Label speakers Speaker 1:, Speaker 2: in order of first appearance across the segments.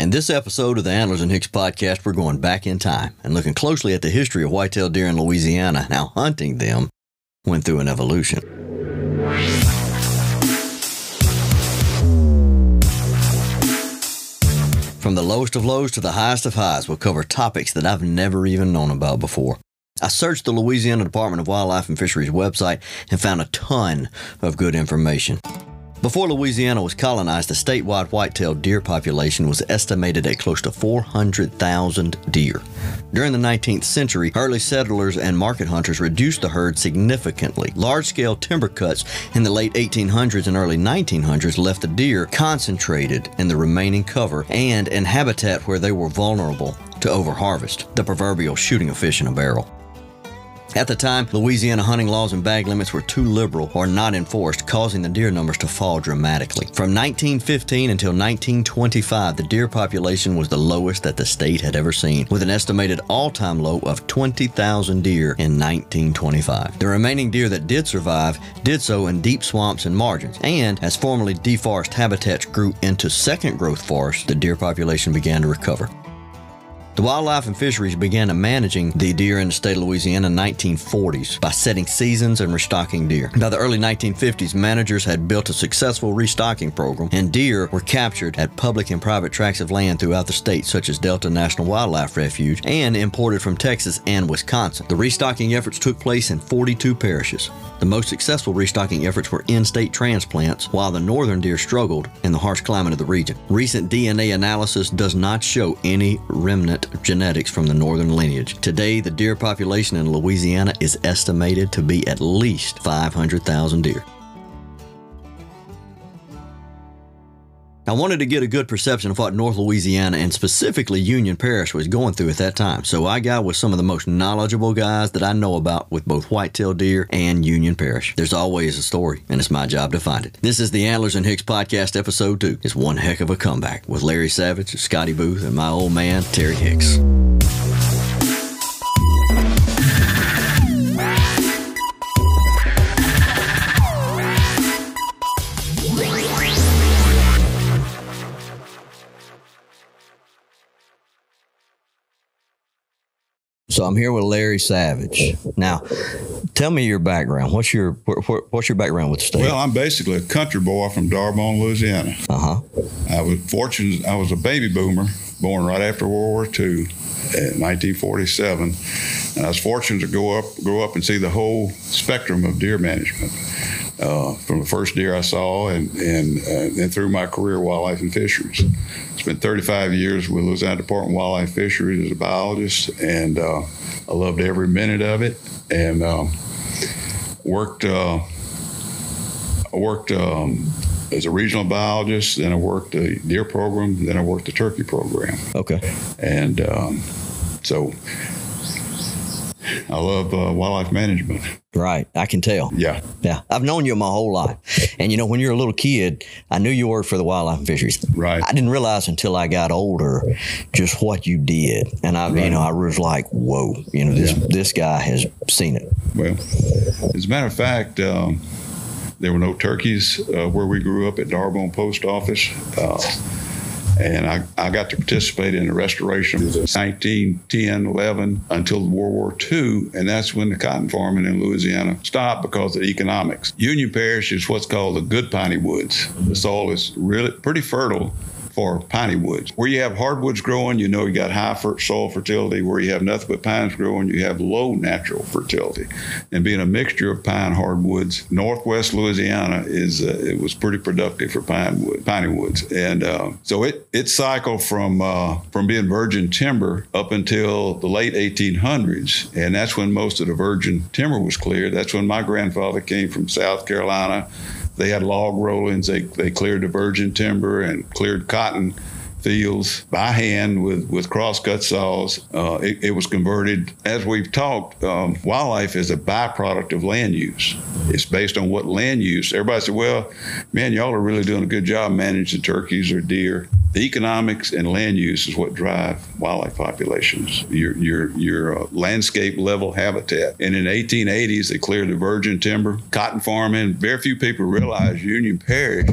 Speaker 1: In this episode of the Antlers and Hicks podcast, we're going back in time and looking closely at the history of white-tailed deer in Louisiana how hunting them went through an evolution. From the lowest of lows to the highest of highs, we'll cover topics that I've never even known about before. I searched the Louisiana Department of Wildlife and Fisheries website and found a ton of good information. Before Louisiana was colonized, the statewide white-tailed deer population was estimated at close to 400,000 deer. During the 19th century, early settlers and market hunters reduced the herd significantly. Large-scale timber cuts in the late 1800s and early 1900s left the deer concentrated in the remaining cover and in habitat where they were vulnerable to overharvest, the proverbial shooting a fish in a barrel. At the time, Louisiana hunting laws and bag limits were too liberal or not enforced, causing the deer numbers to fall dramatically. From 1915 until 1925, the deer population was the lowest that the state had ever seen, with an estimated all time low of 20,000 deer in 1925. The remaining deer that did survive did so in deep swamps and margins, and as formerly deforested habitats grew into second growth forests, the deer population began to recover. The Wildlife and Fisheries began managing the deer in the state of Louisiana in the 1940s by setting seasons and restocking deer. By the early 1950s, managers had built a successful restocking program, and deer were captured at public and private tracts of land throughout the state, such as Delta National Wildlife Refuge, and imported from Texas and Wisconsin. The restocking efforts took place in 42 parishes. The most successful restocking efforts were in state transplants, while the northern deer struggled in the harsh climate of the region. Recent DNA analysis does not show any remnant genetics from the northern lineage. Today, the deer population in Louisiana is estimated to be at least 500,000 deer. I wanted to get a good perception of what North Louisiana and specifically Union Parish was going through at that time, so I got with some of the most knowledgeable guys that I know about with both whitetail deer and Union Parish. There's always a story, and it's my job to find it. This is the Antlers and Hicks podcast, episode two. It's one heck of a comeback with Larry Savage, Scotty Booth, and my old man, Terry Hicks. So I'm here with Larry Savage. Now, tell me your background. What's your what's your background with the state?
Speaker 2: Well, I'm basically a country boy from D'Arbonne, Louisiana.
Speaker 1: Uh huh.
Speaker 2: I was fortunate. I was a baby boomer, born right after World War II, in 1947, and I was fortunate to go up, grow up, and see the whole spectrum of deer management. Uh, from the first deer I saw, and and uh, then through my career, wildlife and fisheries. Spent 35 years with Louisiana Department of Wildlife Fisheries as a biologist, and uh, I loved every minute of it. And um, worked uh, worked um, as a regional biologist, then I worked the deer program, then I worked the turkey program.
Speaker 1: Okay.
Speaker 2: And um, so I love uh, wildlife management.
Speaker 1: Right. I can tell.
Speaker 2: Yeah.
Speaker 1: Yeah. I've known you my whole life. And, you know, when you're a little kid, I knew you worked for the wildlife and fisheries.
Speaker 2: Right.
Speaker 1: I didn't realize until I got older just what you did. And I, right. you know, I was like, whoa, you know, this, yeah. this guy has seen it.
Speaker 2: Well, as a matter of fact, um, there were no turkeys uh, where we grew up at D'Arbonne Post Office. Uh, and I, I got to participate in the restoration of 1910, 11 until World War II. And that's when the cotton farming in Louisiana stopped because of economics. Union Parish is what's called the good piney woods. The soil is really pretty fertile for piney woods. Where you have hardwoods growing, you know you got high soil fertility. Where you have nothing but pines growing, you have low natural fertility. And being a mixture of pine hardwoods, northwest Louisiana is uh, it was pretty productive for pine wood, piney woods. And uh, so it it cycled from uh, from being virgin timber up until the late 1800s, and that's when most of the virgin timber was cleared. That's when my grandfather came from South Carolina they had log rollings. They, they cleared the virgin timber and cleared cotton fields by hand with, with crosscut saws. Uh, it, it, was converted, as we've talked, um, wildlife is a byproduct of land use. It's based on what land use. Everybody said, well, man, y'all are really doing a good job managing turkeys or deer. The economics and land use is what drive wildlife populations, your, your, your uh, landscape level habitat. And in the 1880s, they cleared the virgin timber, cotton farming. Very few people realize Union Parish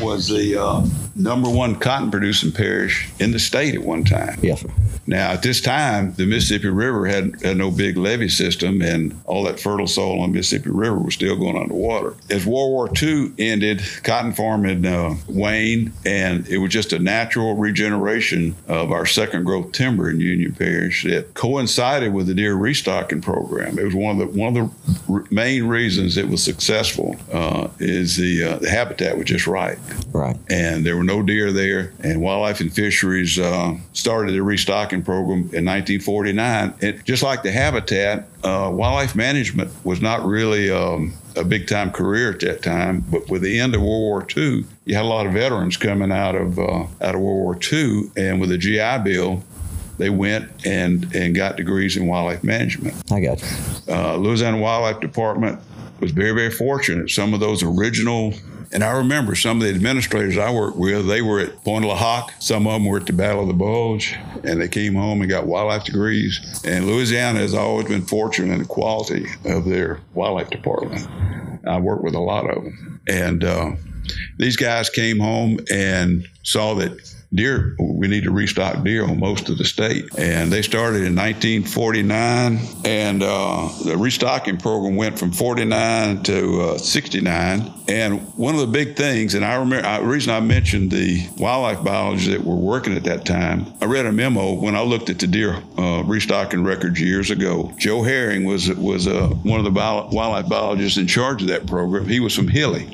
Speaker 2: was the uh, number one cotton producing parish in the state at one time.
Speaker 1: Yes, sir.
Speaker 2: Now, at this time, the Mississippi River had, had no big levee system, and all that fertile soil on the Mississippi River was still going underwater. As World War II ended, cotton farming uh, waned, and it was just a natural regeneration of our second growth timber in Union Parish that coincided with the deer restocking program. It was one of the one of the main reasons it was successful. Uh, is the uh, the habitat was just right,
Speaker 1: right,
Speaker 2: and there were no deer there, and Wildlife and Fisheries uh, started the restocking program in 1949. And just like the habitat, uh, wildlife management was not really um, a big time career at that time. But with the end of World War II, you had a lot of veterans coming out of uh, out of World War II, and with the GI Bill, they went and and got degrees in wildlife management.
Speaker 1: I got you.
Speaker 2: Uh, Louisiana Wildlife Department was very very fortunate. Some of those original and I remember some of the administrators I worked with, they were at Pointe du Hoc. Some of them were at the Battle of the Bulge, and they came home and got wildlife degrees. And Louisiana has always been fortunate in the quality of their wildlife department. I worked with a lot of them. And uh, these guys came home and saw that deer, we need to restock deer on most of the state. And they started in 1949, and uh, the restocking program went from 49 to uh, 69. And one of the big things, and I remember, the reason I mentioned the wildlife biologists that were working at that time, I read a memo when I looked at the deer uh, restocking records years ago. Joe Herring was was uh, one of the bio- wildlife biologists in charge of that program. He was from Hilly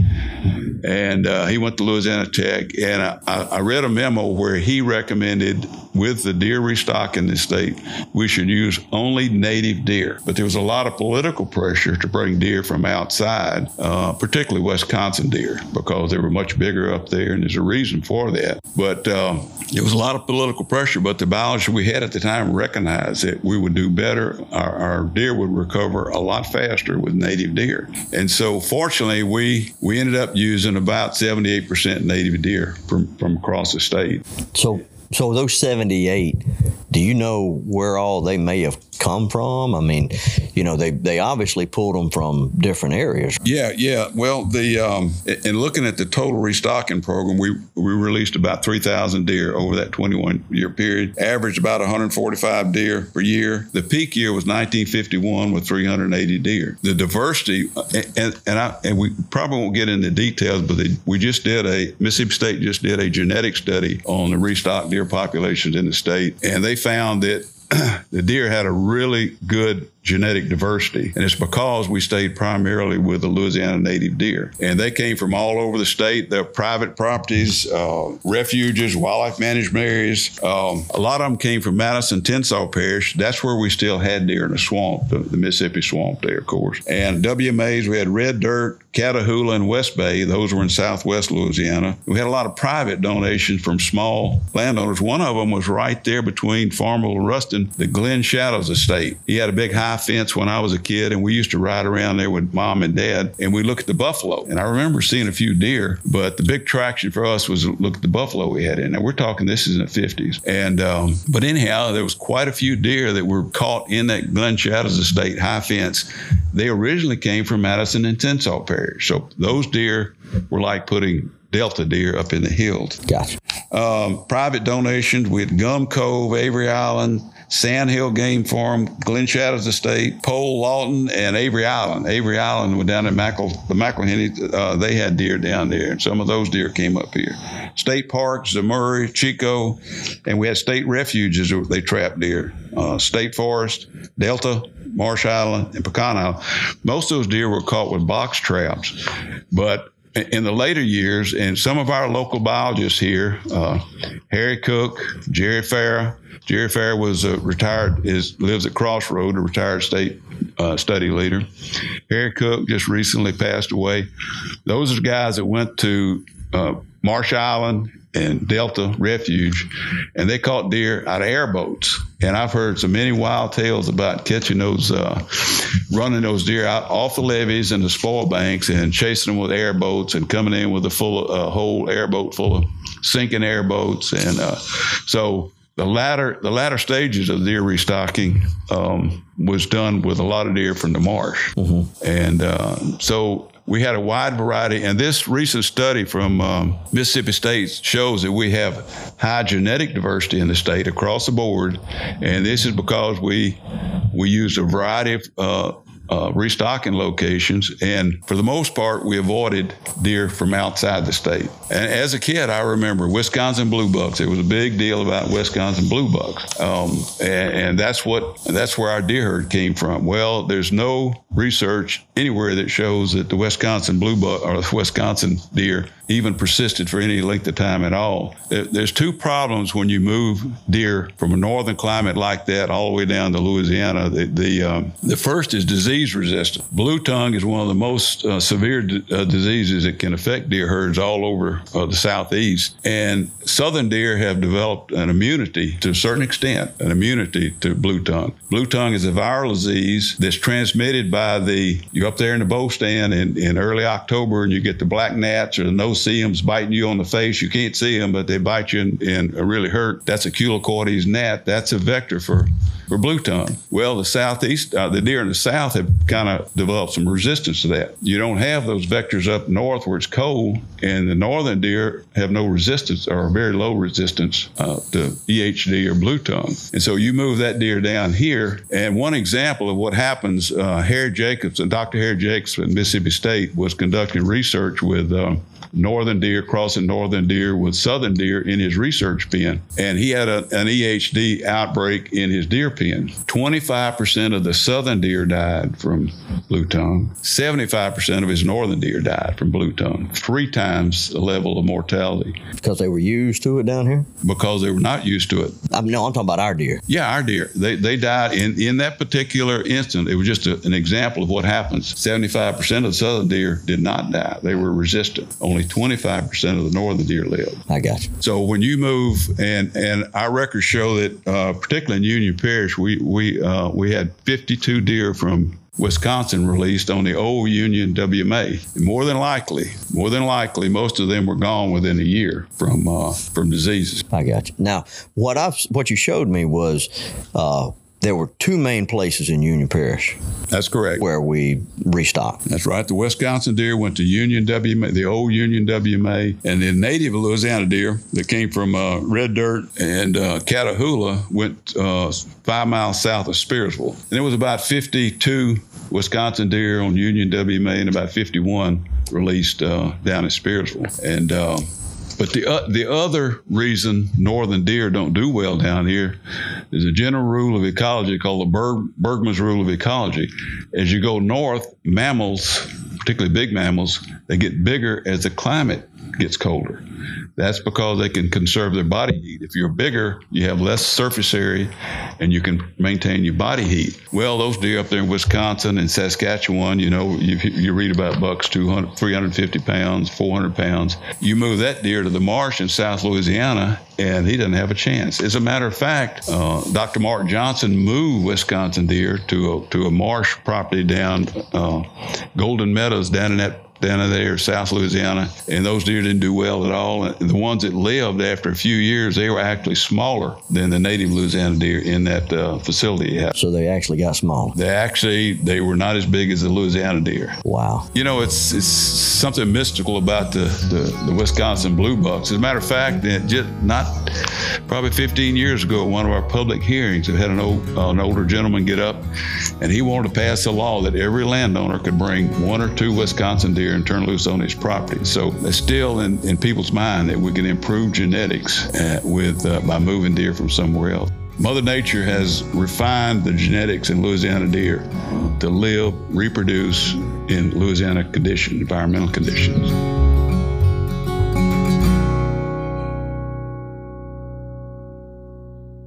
Speaker 2: and uh, he went to Louisiana Tech. And I, I, read a memo where he recommended, with the deer restock in the state, we should use only native deer. But there was a lot of political pressure to bring deer from outside, uh, particularly Wisconsin deer, because they were much bigger up there, and there's a reason for that. But uh, there was a lot of political pressure, but the biologists we had at the time recognized that we would do better. Our, our deer would recover a lot faster with native deer. And so, fortunately, we, we ended up using about 78% native deer from, from across the state.
Speaker 1: So, so those 78, do you know where all they may have come from? I mean, you know, they, they obviously pulled them from different areas.
Speaker 2: Yeah, yeah. Well, the um, in looking at the total restocking program, we we released about 3,000 deer over that 21 year period, averaged about 145 deer per year. The peak year was 1951 with 380 deer. The diversity, and and, I, and we probably won't get into details, but they, we just did a Mississippi State just did a genetic study on the restock deer populations in the state, and they found that the deer had a really good genetic diversity. And it's because we stayed primarily with the Louisiana native deer. And they came from all over the state. They're private properties, uh, refuges, wildlife management areas. Um, a lot of them came from Madison, Tensas Parish. That's where we still had deer in the swamp, the, the Mississippi swamp there, of course. And WMAs, we had Red Dirt, Catahoula, and West Bay. Those were in southwest Louisiana. We had a lot of private donations from small landowners. One of them was right there between Farmerville and Ruston, the Glen Shadows Estate. He had a big high fence when I was a kid, and we used to ride around there with mom and dad, and we look at the buffalo. And I remember seeing a few deer, but the big traction for us was look at the buffalo we had in there. We're talking this is in the 50s. And um, but anyhow, there was quite a few deer that were caught in that Glen Shadows Estate high fence. They originally came from Madison and Tensas Parish, so those deer were like putting Delta deer up in the hills.
Speaker 1: Gotcha.
Speaker 2: Um, private donations with Gum Cove, Avery Island, Sandhill Game Farm, Glen Shadows Estate, Pole, Lawton, and Avery Island. Avery Island was down in Mackle, the McIlhenny. Uh, they had deer down there, and some of those deer came up here. State parks, Murray, Chicot, and we had state refuges where they trapped deer. Uh, state forest, Delta, Marsh Island, and Pecan Island. Most of those deer were caught with box traps, but in the later years, and some of our local biologists here, uh, Harry Cook, Jerry Farah, Jerry Fair was a retired, is lives at Crossroad, a retired state uh, study leader. Harry Cook just recently passed away. Those are the guys that went to uh, Marsh Island and Delta Refuge, and they caught deer out of airboats. And I've heard so many wild tales about catching those, uh, running those deer out off the levees and the spoil banks and chasing them with airboats and coming in with a full, a whole airboat full of sinking airboats. And uh, so the latter the latter stages of deer restocking um, was done with a lot of deer from the marsh, mm-hmm. and uh, so we had a wide variety. And this recent study from um, Mississippi State shows that we have high genetic diversity in the state across the board. And this is because we we used a variety of uh, uh, restocking locations, and for the most part, we avoided deer from outside the state. And as a kid, I remember Wisconsin blue bucks. It was a big deal about Wisconsin blue bucks, um, and, and, that's what that's where our deer herd came from. Well, there's no research anywhere that shows that the Wisconsin blue buck or the Wisconsin deer even persisted for any length of time at all. There's two problems when you move deer from a northern climate like that all the way down to Louisiana. The the, um, the first is disease resistant. Blue tongue is one of the most uh, severe d- uh, diseases that can affect deer herds all over uh, the southeast. And southern deer have developed an immunity to a certain extent, an immunity to blue tongue. Blue tongue is a viral disease that's transmitted by the you're up there in the bow stand in, in early October and you get the black gnats or the nose see them biting you on the face. You can't see them, but they bite you and, and really hurt. That's a culicoides gnat. That's a vector for for blue tongue. Well, the southeast, uh, the deer in the south have kind of developed some resistance to that. You don't have those vectors up north where it's cold, and the northern deer have no resistance or very low resistance uh, to EHD or blue tongue. And so you move that deer down here. And one example of what happens, uh, Harry Jacobs and Dr. Harry Jacobs at Mississippi State was conducting research with uh, northern deer crossing northern deer with southern deer in his research pen. And he had a, an EHD outbreak in his deer pen. 25% of the southern deer died from blue tongue. 75% of his northern deer died from blue tongue. Three times the level of mortality.
Speaker 1: Because they were used to it down here?
Speaker 2: Because they were not used to it.
Speaker 1: I mean, no, I'm talking about our deer.
Speaker 2: Yeah, our deer. They, they died in, in that particular instant. It was just a, an example of what happens. 75% of the southern deer did not die. They were resistant. Only 25% of the northern deer live.
Speaker 1: I got you.
Speaker 2: So when you move, and and our records show that, uh, particularly in Union Parish, we we uh, we had 52 deer from Wisconsin released on the old Union WMA. More than likely, more than likely, most of them were gone within a year from uh, from diseases.
Speaker 1: I got you. Now, what I what you showed me was uh, there were two main places in Union Parish.
Speaker 2: That's correct.
Speaker 1: Where we restocked.
Speaker 2: That's right. The Wisconsin deer went to Union WMA, the old Union WMA, and the native Louisiana deer that came from uh, Red Dirt and uh, Catahoula went uh, five miles south of Spearsville. And there was about 52 Wisconsin deer on Union WMA and about 51 released uh, down at Spearsville. And uh, but the uh, the other reason northern deer don't do well down here is a general rule of ecology called the Berg, Bergmann's rule of ecology. As you go north, mammals, particularly big mammals, they get bigger as the climate gets colder. That's because they can conserve their body heat. If you're bigger, you have less surface area and you can maintain your body heat. Well, those deer up there in Wisconsin and Saskatchewan, you know, you, you read about bucks 200, 350 pounds, 400 pounds. You move that deer to the marsh in South Louisiana and he doesn't have a chance. As a matter of fact, uh, Dr. Mark Johnson moved Wisconsin deer to a, to a marsh property down uh, Golden Meadows down in that down in there, South Louisiana, and those deer didn't do well at all. And the ones that lived after a few years, they were actually smaller than the native Louisiana deer in that uh, facility.
Speaker 1: So they actually got smaller.
Speaker 2: They actually they were not as big as the Louisiana deer.
Speaker 1: Wow.
Speaker 2: You know, it's it's something mystical about the the, the Wisconsin blue bucks. As a matter of fact, that just not probably 15 years ago at one of our public hearings, we had an old uh, an older gentleman get up, and he wanted to pass a law that every landowner could bring one or two Wisconsin deer and turn loose on his property. So it's still in, in people's mind that we can improve genetics uh, with uh, by moving deer from somewhere else. Mother Nature has refined the genetics in Louisiana deer to live, reproduce in Louisiana conditions, environmental conditions.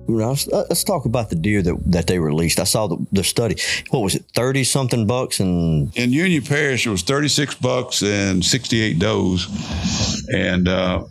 Speaker 1: Let's, let's talk about the deer that, that they released. I saw the, the study. What was it, 30 something bucks? And
Speaker 2: in Union Parish, it was 36 bucks and 68 does. And uh,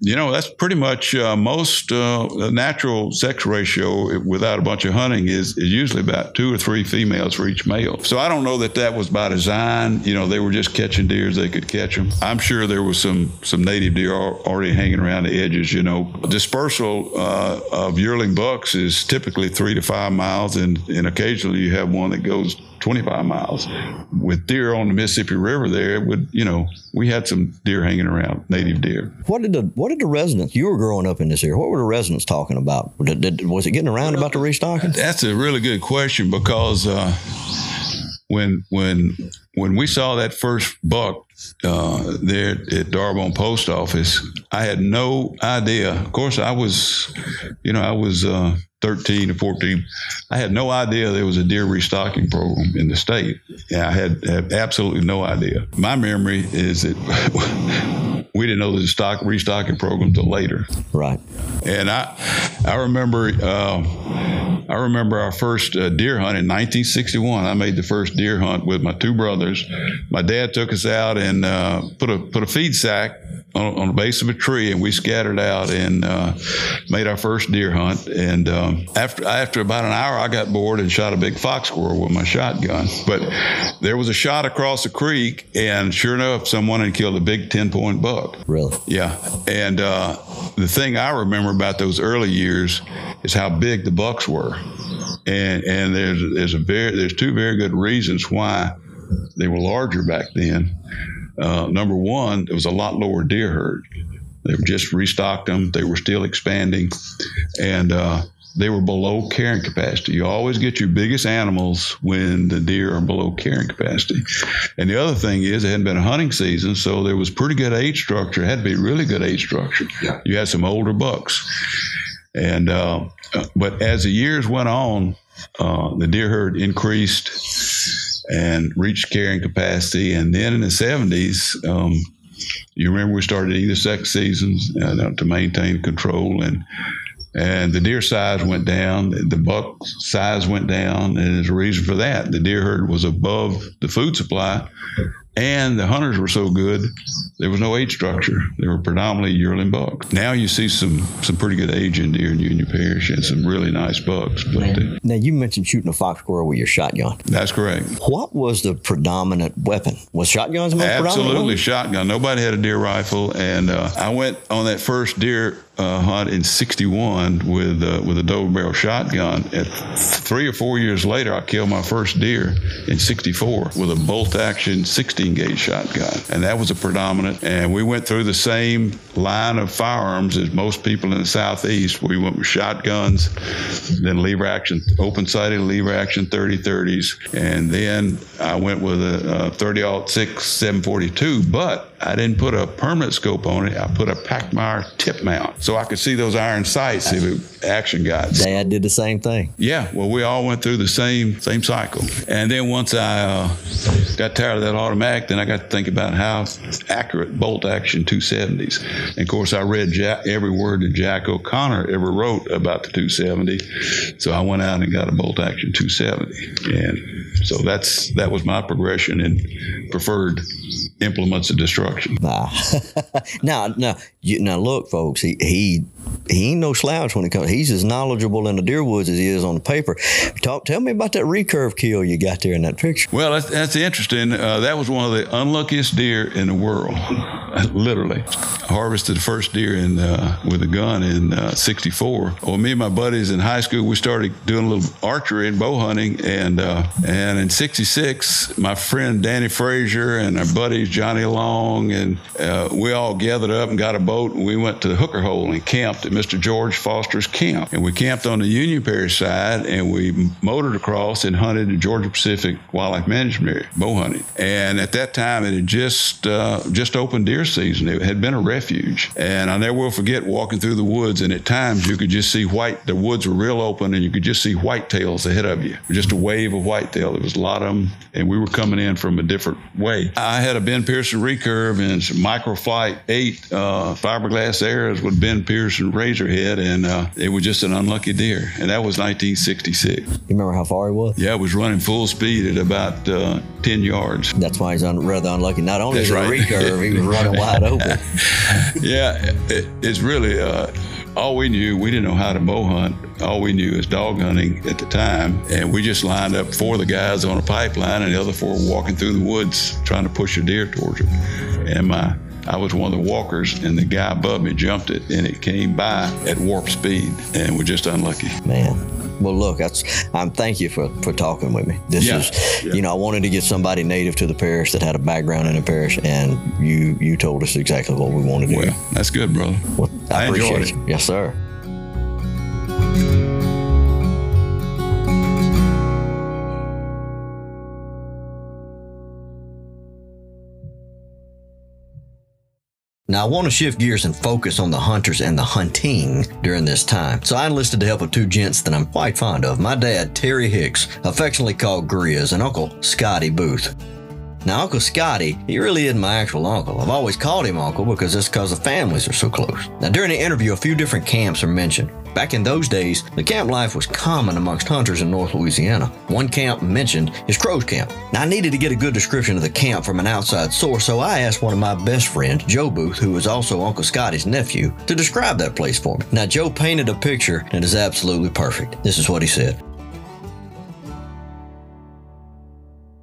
Speaker 2: You know, that's pretty much uh, most uh, natural sex ratio without a bunch of hunting is, is usually about two or three females for each male. So I don't know that that was by design. You know, they were just catching deer as they could catch them. I'm sure there was some some native deer already hanging around the edges. You know, dispersal uh, of yearling bucks is typically three to five miles, and and occasionally you have one that goes 25 miles. With deer on the Mississippi River there, it would, you know, we had some deer hanging around, native deer.
Speaker 1: What did the what did the residents, you were growing up in this area, what were the residents talking about? Did, did, was it getting around about the restocking?
Speaker 2: That's a really good question because uh, when when when we saw that first buck uh, there at D'Arbonne Post Office, I had no idea. Of course, I was, you know, I was uh, 13 or 14. I had no idea there was a deer restocking program in the state. Yeah, I had, had absolutely no idea. My memory is that we didn't know the stock restocking program until later.
Speaker 1: Right.
Speaker 2: And I, I remember, uh, I remember our first uh, deer hunt in 1961. I made the first deer hunt with my two brothers. My dad took us out and uh, put a put a feed sack on, on, the base of a tree, and we scattered out and uh, made our first deer hunt. And um, after after about an hour, I got bored and shot a big fox squirrel with my shotgun. But there was a shot across the creek, and sure enough, someone had killed a big ten point buck.
Speaker 1: Really?
Speaker 2: Yeah. And uh, the thing I remember about those early years is how big the bucks were, and and there's there's a very there's two very good reasons why they were larger back then. Uh, number one, it was a lot lower deer herd. They just restocked them. They were still expanding, and uh, they were below carrying capacity. You always get your biggest animals when the deer are below carrying capacity. And the other thing is, it hadn't been a hunting season, so there was pretty good age structure. It had to be really good age structure. Yeah. You had some older bucks, and uh, but as the years went on, uh, the deer herd increased and reached carrying capacity. And then in the 70s, um, you remember we started either sex seasons uh, to maintain control and and the deer size went down, the buck size went down, and there's a reason for that. The deer herd was above the food supply, and the hunters were so good, there was no age structure. They were predominantly yearling bucks. Now you see some some pretty good age in deer in Union Parish and some really nice bucks. But
Speaker 1: uh, now you mentioned shooting a fox squirrel with your shotgun.
Speaker 2: That's correct.
Speaker 1: What was the predominant weapon? Was shotguns the most
Speaker 2: Absolutely shotgun. Nobody had a deer rifle, and uh, I went on that first deer uh, hunt in '61 with uh, with a double barrel shotgun. At three or four years later, I killed my first deer in '64 with a bolt action 16 gauge shotgun, and that was a predominant. And we went through the same line of firearms as most people in the southeast. We went with shotguns, then lever action, open sighted lever action 30 30s, and then I went with a, a 30 6 742. But I didn't put a permanent scope on it. I put a Pachmayr tip mount so I could see those iron sights if action got.
Speaker 1: Dad did the same thing.
Speaker 2: Yeah, well, we all went through the same same cycle. And then once I uh, got tired of that automatic, then I got to think about how accurate bolt action 270s. And of course, I read Jack, every word that Jack O'Connor ever wrote about the 270. So I went out and got a bolt action 270, and so that's that was my progression and preferred implements of destruction.
Speaker 1: Nah. now, now, you, now, look, folks. He he he ain't no slouch when it comes. He's as knowledgeable in the deer woods as he is on the paper. Talk, tell me about that recurve kill you got there in that picture.
Speaker 2: Well, that's, that's interesting. Uh, that was one of the unluckiest deer in the world, literally. I harvested the first deer in uh, with a gun in '64. Uh, well, me and my buddies in high school, we started doing a little archery and bow hunting, and uh, and in '66, my friend Danny Frazier and our Johnny Long, and uh, we all gathered up and got a boat, and we went to the Hooker Hole and camped at Mr. George Foster's camp. And we camped on the Union Parish side, and we motored across and hunted the Georgia Pacific Wildlife Management Area, bow hunting. And at that time, it had just uh, just opened deer season. It had been a refuge, and I never will forget walking through the woods. And at times, you could just see white. The woods were real open, and you could just see whitetails ahead of you. Just a wave of whitetail. There was a lot of them, and we were coming in from a different way. I had a Ben Pearson recurve and some microflight eight uh, fiberglass arrows with Ben Pearson razorhead, and uh, it was just an unlucky deer. And that was 1966. You
Speaker 1: remember how far he was?
Speaker 2: Yeah, it was running full speed at about uh, 10 yards.
Speaker 1: That's why he's un- rather unlucky. Not only That's right. recurve, he was running wide open.
Speaker 2: yeah, it, it's really uh, all we knew, we didn't know how to bow hunt. All we knew is dog hunting at the time. And we just lined up four of the guys on a pipeline and the other four were walking through the woods trying to push a deer towards them. And my I was one of the walkers, and the guy above me jumped it, and it came by at warp speed, and we're just unlucky.
Speaker 1: Man, well, look, that's I'm thank you for for talking with me. This yeah, is, yeah. you know, I wanted to get somebody native to the parish that had a background in the parish, and you you told us exactly what we wanted to
Speaker 2: well,
Speaker 1: do.
Speaker 2: That's good, brother. Well,
Speaker 1: I, I appreciate it. Yes, sir. Now, I want to shift gears and focus on the hunters and the hunting during this time. So I enlisted the help of two gents that I'm quite fond of. My dad, Terry Hicks, affectionately called Grizz, and Uncle Scotty Booth. Now, Uncle Scotty, he really isn't my actual uncle. I've always called him uncle because that's because the families are so close. Now, during the interview, a few different camps are mentioned. Back in those days, the camp life was common amongst hunters in North Louisiana. One camp mentioned is Crow's Camp. Now, I needed to get a good description of the camp from an outside source, so I asked one of my best friends, Joe Booth, who was also Uncle Scotty's nephew, to describe that place for me. Now, Joe painted a picture that is absolutely perfect. This is what he said.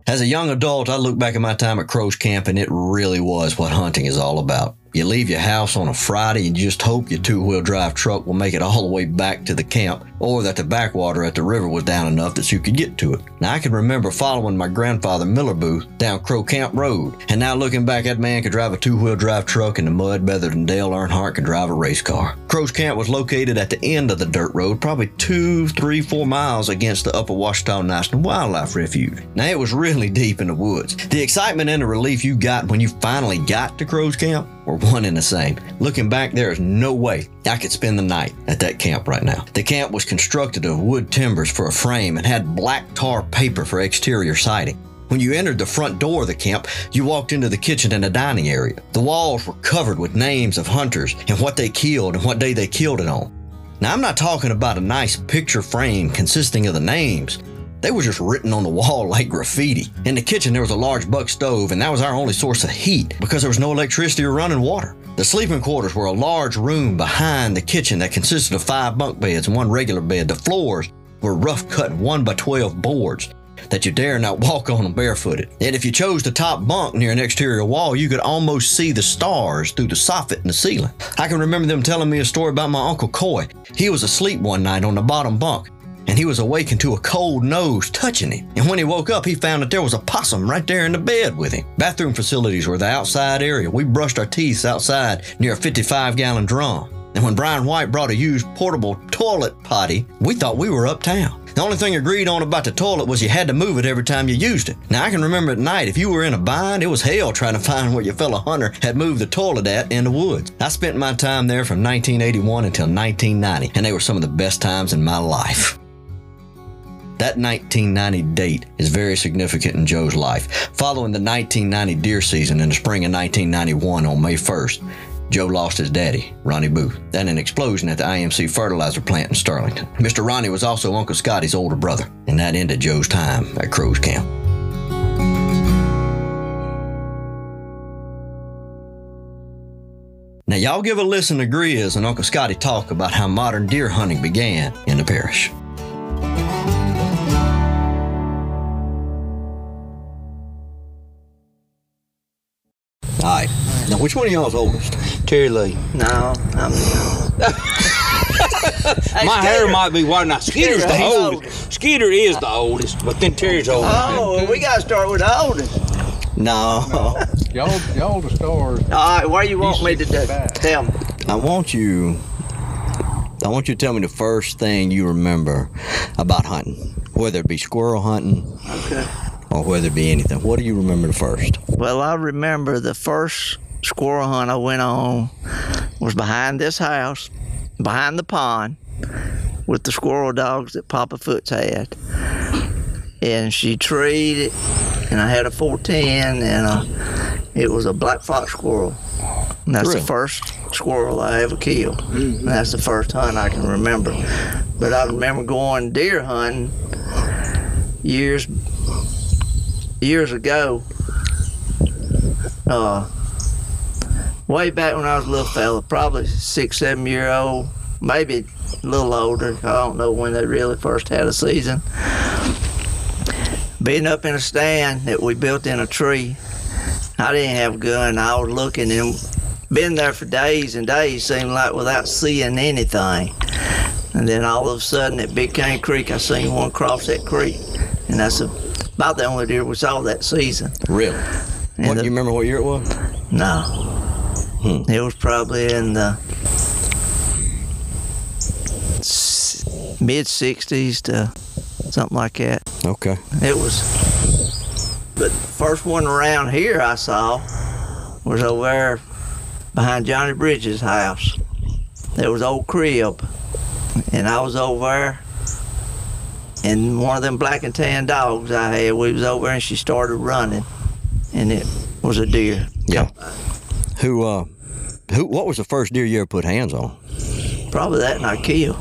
Speaker 1: As a young adult, I look back at my time at Crow's Camp and it really was what hunting is all about. You leave your house on a Friday and just hope your two wheel drive truck will make it all the way back to the camp or that the backwater at the river was down enough that you could get to it. Now, I can remember following my grandfather Miller Booth down Crow Camp Road, and now looking back, that man could drive a two wheel drive truck in the mud better than Dale Earnhardt could drive a race car. Crow's Camp was located at the end of the dirt road, probably two, three, four miles against the Upper Ouachita National Wildlife Refuge. Now, it was really deep in the woods. The excitement and the relief you got when you finally got to Crow's Camp were one and the same. Looking back, there is no way I could spend the night at that camp right now. The camp was constructed of wood timbers for a frame and had black tar paper for exterior siding. When you entered the front door of the camp, you walked into the kitchen and the dining area. The walls were covered with names of hunters and what they killed and what day they killed it on. Now, I'm not talking about a nice picture frame consisting of the names. They were just written on the wall like graffiti. In the kitchen, there was a large buck stove, and that was our only source of heat because there was no electricity or running water. The sleeping quarters were a large room behind the kitchen that consisted of five bunk beds and one regular bed. The floors were rough cut 1 by 12 boards that you dare not walk on them barefooted. And if you chose the top bunk near an exterior wall, you could almost see the stars through the soffit in the ceiling. I can remember them telling me a story about my Uncle Coy. He was asleep one night on the bottom bunk and he was awakened to a cold nose touching him. And when he woke up, he found that there was a possum right there in the bed with him. Bathroom facilities were the outside area. We brushed our teeth outside near a 55 gallon drum. And when Brian White brought a used portable toilet potty, we thought we were uptown. The only thing agreed on about the toilet was you had to move it every time you used it. Now, I can remember at night, if you were in a bind, it was hell trying to find where your fellow hunter had moved the toilet at in the woods. I spent my time there from 1981 until 1990, and they were some of the best times in my life. That 1990 date is very significant in Joe's life. Following the 1990 deer season in the spring of 1991 on May 1st, Joe lost his daddy, Ronnie Booth, in an explosion at the IMC fertilizer plant in Sterlington. Mr. Ronnie was also Uncle Scotty's older brother, and that ended Joe's time at Crow's Camp. Now, y'all give a listen to Grizz and Uncle Scotty talk about how modern deer hunting began in the parish. Which one of y'all's oldest?
Speaker 3: Terry Lee.
Speaker 4: No, I'm the
Speaker 3: My hair might be white. Now, Skeeter's the oldest. Skeeter is the oldest, but then Terry's oldest.
Speaker 4: Oh, well, we got to start with the oldest.
Speaker 1: No.
Speaker 5: Y'all, y'all the stars.
Speaker 4: All right, where you want me to do? Tell me.
Speaker 1: I want you. I want you to tell me the first thing you remember about hunting, whether it be squirrel hunting,
Speaker 4: Okay.
Speaker 1: or whether it be anything. What do you remember the first?
Speaker 4: Well, I remember the first squirrel hunt I went on was behind this house, behind the pond, with the squirrel dogs that Papa Foots had. And she treed it, and I had a 410, and a, it was a black fox squirrel. And that's
Speaker 1: Really?
Speaker 4: the first squirrel I ever killed. And that's the first hunt I can remember. But I remember going deer hunting years years ago. Uh, way back when I was a little fella, probably six, seven year old, maybe a little older. I don't know when they really first had a season. Being up in a stand that we built in a tree, I didn't have a gun. I was looking and been there for days and days, seemed like without seeing anything. And then all of a sudden at Big Cane Creek, I seen one cross that creek, and that's about the only deer we saw that season.
Speaker 1: Really?
Speaker 4: And
Speaker 1: What,
Speaker 4: the-
Speaker 1: you remember what year it was?
Speaker 4: No. It was probably in the mid 60s to something like that.
Speaker 1: Okay.
Speaker 4: It was. But the first one around here I saw was over there behind Johnny Bridges' house. There was old crib, and I was over there. And one of them black and tan dogs I had, we was over there, and she started running, and it was a deer.
Speaker 1: Yeah. Who? uh Who? What was the first deer you ever put hands on?
Speaker 4: Probably that and I killed.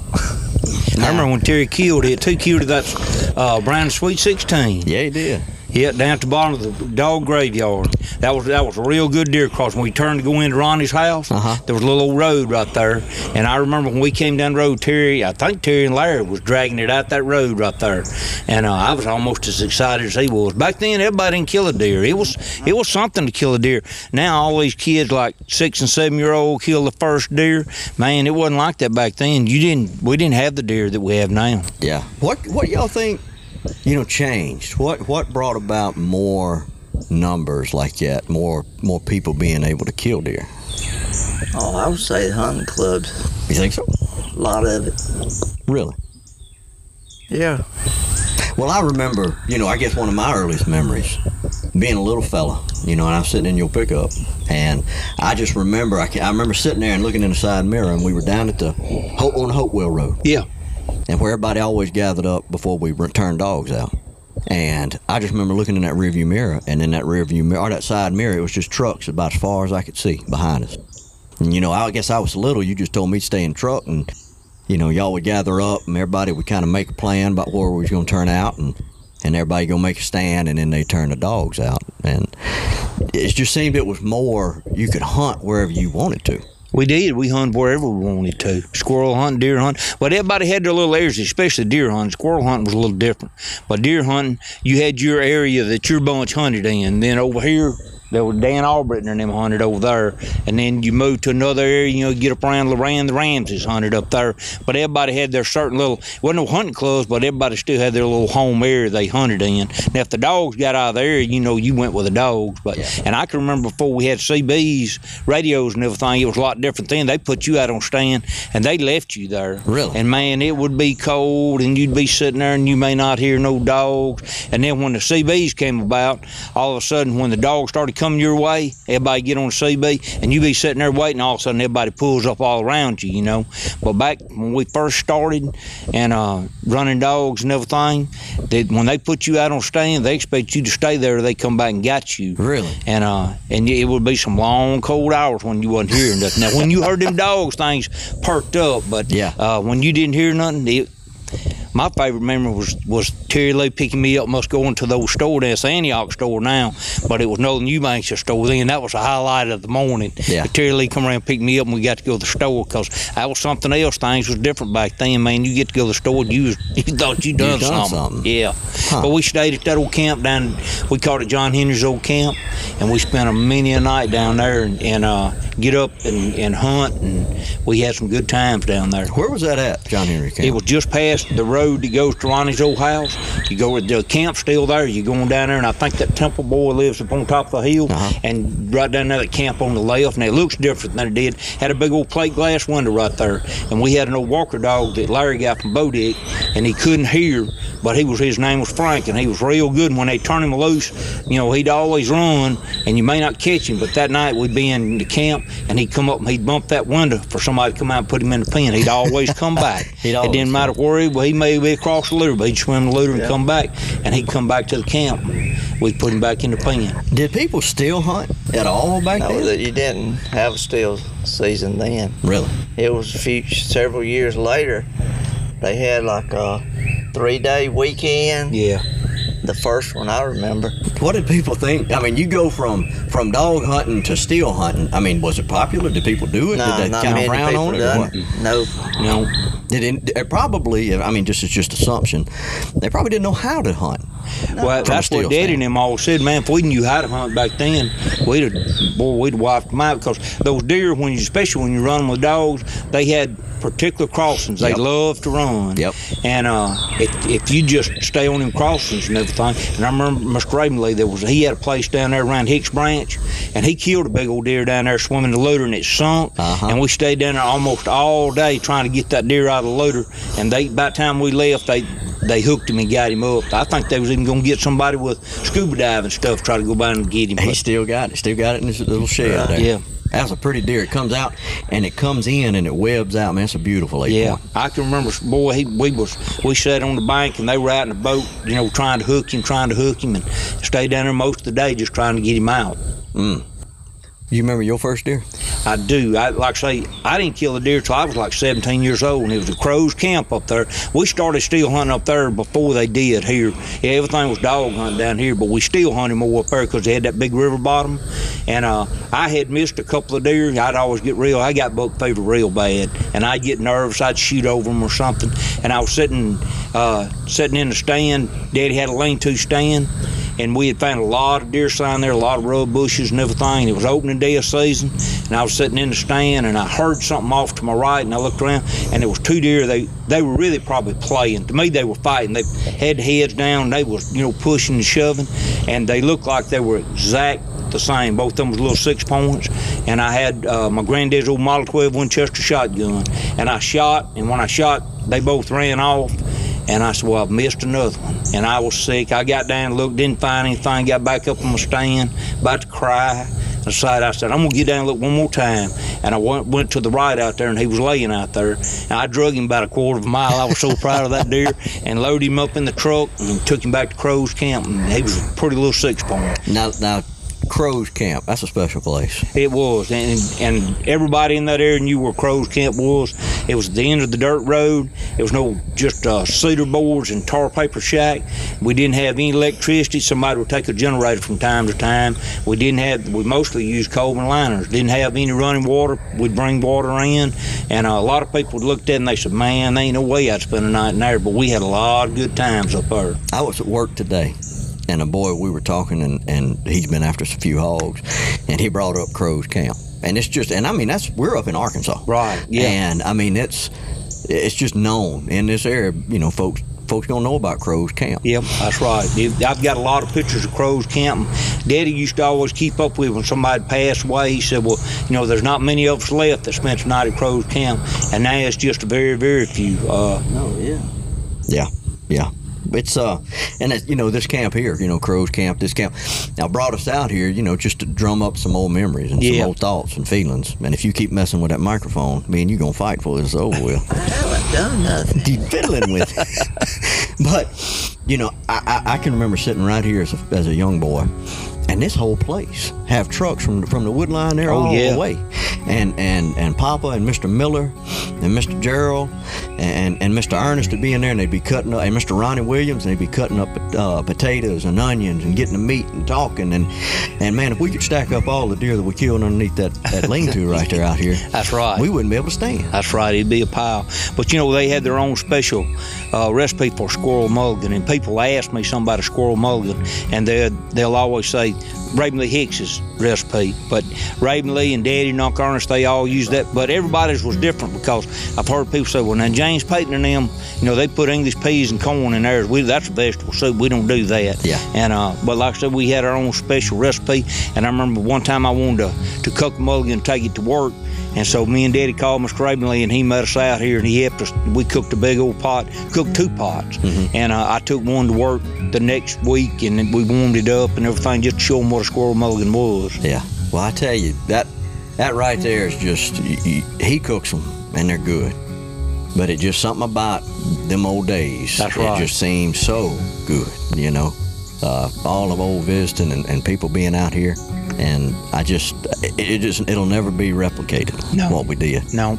Speaker 3: I remember when Terry killed it. Two killed it. That's uh, Brian Sweet 16.
Speaker 1: Yeah, he did.
Speaker 3: Yeah, down at the bottom of the dog graveyard. That was that was a real good deer crossing. When we turned to go into Ronnie's house,
Speaker 1: Uh-huh.
Speaker 3: there was a little old road right there. And I remember when we came down the road, Terry, I think Terry and Larry was dragging it out that road right there. And uh, I was almost as excited as he was. Back then, everybody didn't kill a deer. It was it was something to kill a deer. Now all these kids, like six and seven year old, kill the first deer. Man, it wasn't like that back then. You didn't. We didn't have the deer that we have now.
Speaker 1: Yeah. What? What y'all think? You know, changed. What? What brought about more numbers like that? More more people being able to kill deer.
Speaker 4: Oh, I would say hunting clubs,
Speaker 1: You think so?
Speaker 4: a lot of it.
Speaker 1: Really?
Speaker 4: Yeah.
Speaker 1: Well, I remember, you know, I guess one of my earliest memories being a little fella, you know, and I'm sitting in your pickup, and I just remember, I, I remember sitting there and looking in the side mirror, and we were down at the Hope on Hopewell Road,
Speaker 3: Yeah.
Speaker 1: And where everybody always gathered up before we turned dogs out. And I just remember looking in that rearview mirror, and in that rearview mirror, or that side mirror, it was just trucks about as far as I could see behind us. And you know, I guess I was little. You just told me stay in truck, and you know, y'all would gather up, and everybody would kind of make a plan about where we was going to turn out, and and everybody gonna make a stand, and then they turn the dogs out. And it just seemed it was more you could hunt wherever you wanted to.
Speaker 3: We did. We hunted wherever we wanted to. Squirrel hunt, deer hunt. But everybody had their little areas, especially deer hunting. Squirrel hunting was a little different. But deer hunting, you had your area that your bunch hunted in. Then over here, there was Dan Albritton and them hunted over there. And then you moved to another area, you know, you get up around Loran, the Ramses hunted up there. But everybody had their certain little, wasn't no hunting clubs, but everybody still had their little home area they hunted in. Now, if the dogs got out of the area, you know, you went with the dogs. But And I can remember before we had CBs, radios and everything, it was a lot different then. They put you out on stand and they left you there.
Speaker 1: Really?
Speaker 3: And man, it would be cold and you'd be sitting there and you may not hear no dogs. And then when the CBs came about, all of a sudden when the dogs started coming your way, everybody get on the CB and you be sitting there waiting, all of a sudden everybody pulls up all around you, you know. But back when we first started and uh, running dogs and everything, that when they put you out on stand, they expect you to stay there they come back and got you.
Speaker 1: Really?
Speaker 3: And uh, and it would be some long, cold hours when you wasn't hearing nothing. Now, when you heard them dogs, things perked up. But
Speaker 1: Yeah.
Speaker 3: uh, when you didn't hear nothing, it, my favorite memory was was Terry Lee picking me up, must going to those store that's the Antioch store now, but it was Northern Eubanks store then. That was the highlight of the morning.
Speaker 1: Yeah.
Speaker 3: Terry Lee come around and pick me up, and we got to go to the store because that was something else. Things was different back then, man. You get to go to the store, you was, you thought you done,
Speaker 1: done
Speaker 3: something.
Speaker 1: something.
Speaker 3: Yeah.
Speaker 1: Huh.
Speaker 3: But we stayed at that old camp down. We called it John Henry's old camp, and we spent a many a night down there and, and uh, get up and, and hunt, and we had some good times down there.
Speaker 1: Where was that at, John Henry Camp?
Speaker 3: It was just past the road that goes to Ronnie's old house. You go with the camp's still there. You're going down there, and I think that Temple boy lives up on top of the hill,
Speaker 1: Uh-huh.
Speaker 3: and right down there, the camp on the left. And it looks different than it did. Had a big old plate glass window right there, and we had an old Walker dog that Larry got from Bodick, and he couldn't hear, but he was his name was Frank, and he was real good. And when they turned him loose, you know, he'd always run, and you may not catch him. But that night we'd be in the camp, and he'd come up and he'd bump that window for somebody to come out and put him in the pen. He'd always come back.
Speaker 1: He'd
Speaker 3: it didn't matter where he, well, he may be across the lure, but he'd swim the lure and come back, and he'd come back to the camp. We'd put him back in the pen.
Speaker 1: Did people still hunt at all back
Speaker 4: No,
Speaker 1: then?
Speaker 4: that you didn't have a still season then.
Speaker 1: Really?
Speaker 4: It was a few several years later. They had like a three day weekend.
Speaker 3: Yeah.
Speaker 4: The first one I remember.
Speaker 1: What did people think? I mean, you go from from dog hunting to steel hunting. I mean, was it popular? Did people do it?
Speaker 4: No,
Speaker 1: did they
Speaker 4: not many people
Speaker 1: on it?
Speaker 4: No,
Speaker 3: No.
Speaker 1: Didn't. It probably. I mean, just it's just assumption. They probably didn't know how to hunt.
Speaker 3: Well, that's what Daddy and them all said, man. If we knew how to hunt back then, we'd have, boy, we'd have wiped them out because those deer, when you, especially when you run them with dogs, they had particular crossings. They
Speaker 1: Yep.
Speaker 3: love to run.
Speaker 1: Yep.
Speaker 3: And uh, if, if you just stay on them crossings and everything, and I remember Mr. Ravenley, there was he had a place down there around Hicks Branch, and he killed a big old deer down there swimming the Loutre, and it sunk.
Speaker 1: Uh-huh.
Speaker 3: And we stayed down there almost all day trying to get that deer out of the Loutre. And they, by the time we left, they they hooked him and got him up. I think they was even gonna get somebody with scuba diving stuff try to go by and get him.
Speaker 1: He
Speaker 3: But,
Speaker 1: still got it. Still got it in his little shed there.
Speaker 3: Yeah.
Speaker 1: That's a pretty deer. It comes out and it comes in and it webs out. Man, it's a beautiful eight
Speaker 3: yeah. I can remember, boy. He, we was we sat on the bank and they were out in the boat, you know, trying to hook him, trying to hook him, and stayed down there most of the day just trying to get him out. Mm.
Speaker 1: You remember your first deer?
Speaker 3: I do. I like I say I didn't kill a deer till I was like 17 years old, and it was a Crows camp up there. We started still hunting up there before they did here. Yeah, everything was dog hunting down here, but we still hunted more up there because they had that big river bottom. And uh, I had missed a couple of deer. I'd always get real. I got buck fever real bad, and I'd get nervous. I'd shoot over them or something. And I was sitting, uh, sitting in the stand. Daddy had a lean-to stand and we had found a lot of deer sign there, a lot of rub bushes and everything. It was opening day of season, and I was sitting in the stand, and I heard something off to my right, and I looked around, and there was two deer. They they were really probably playing. To me, they were fighting. They had heads down. They was you know pushing and shoving, and they looked like they were exact the same. Both of them was little six points, and I had uh, my granddad's old Model 12 Winchester shotgun, and I shot, and when I shot, they both ran off. And I said, Well, I've missed another one. And I was sick. I got down, looked, didn't find anything, got back up on my stand, about to cry. I decided, I said, I'm going to get down and look one more time. And I went, went to the right out there, and he was laying out there. And I drug him about a quarter of a mile. I was so proud of that deer. And loaded him up in the truck and took him back to Crow's Camp. And he was a pretty little six point.
Speaker 1: Now, now, Crow's Camp. That's a special place.
Speaker 3: It was, and and everybody in that area knew where Crow's Camp was. It was at the end of the dirt road. It was no just uh, cedar boards and tar paper shack. We didn't have any electricity. Somebody would take a generator from time to time. We didn't have. We mostly used Coleman liners. Didn't have any running water. We'd bring water in, and uh, a lot of people looked at it and they said, "Man, there ain't no way I'd spend a night in there." But we had a lot of good times up there.
Speaker 1: I was at work today, and a boy we were talking, and, and he's been after us a few hogs, and he brought up Crow's Camp, and it's just, and I mean that's we're up in Arkansas,
Speaker 3: Right, yeah.
Speaker 1: and I mean it's it's just known in this area. You know, folks folks gonna know about Crow's Camp.
Speaker 3: Yep, that's right. I've got a lot of pictures of Crow's Camp. Daddy used to always keep up with when somebody passed away. He said, "Well, you know, there's not many of us left that spent the night at Crow's Camp, and now it's just a very, very few." Uh,
Speaker 1: Oh yeah, yeah, yeah. It's uh, and it, you know this camp here, you know Crow's Camp, this camp, now brought us out here, you know, just to drum up some old memories and some old thoughts and feelings. And if you keep messing with that microphone, man, you're gonna fight for this over with.
Speaker 4: I haven't done nothing.
Speaker 1: Keep fiddling with it. but you know, I, I, I can remember sitting right here as a, as a young boy, and this whole place have trucks from from the wood line there
Speaker 3: Oh,
Speaker 1: all
Speaker 3: yeah.
Speaker 1: the way, and and and Papa and Mr. Miller and Mr. Gerald and and Mr. Ernest would be in there, and they'd be cutting up, and Mr. Ronnie Williams, and they'd be cutting up uh, potatoes and onions and getting the meat and talking, and and man, if we could stack up all the deer that we killed underneath that that lean-to right there out here,
Speaker 3: that's right.
Speaker 1: we wouldn't be able to stand.
Speaker 3: That's right. It'd be a pile. But you know, they had their own special uh, recipe for squirrel mulligan, and people ask me something about a squirrel mulligan, and they they'll always say Raven Lee Hicks's recipe. But Raven Lee and Daddy and Uncle Ernest, they all use that. But everybody's was different because I've heard people say, well, now James Payton and them, you know, they put English peas and corn in theirs. We that's a vegetable soup. We don't do that.
Speaker 1: Yeah.
Speaker 3: And uh, but like I said, we had our own special recipe. And I remember one time I wanted to, to cook a mulligan and take it to work. And so me and Daddy called Mr. Ravenley and he met us out here and he helped us. We cooked a big old pot, cooked two pots. And uh, I took one to work the next week and then we warmed it up and everything just to show them what a squirrel mulligan was.
Speaker 1: Yeah. Well, I tell you that that right there is just y- he cooks them and they're good, but it just something about them old days.
Speaker 3: That's right.
Speaker 1: It just seems so good, you know. Uh, all of old visiting and, and people being out here, and I just it, it just it'll never be replicated.
Speaker 3: No.
Speaker 1: what we did.
Speaker 3: No.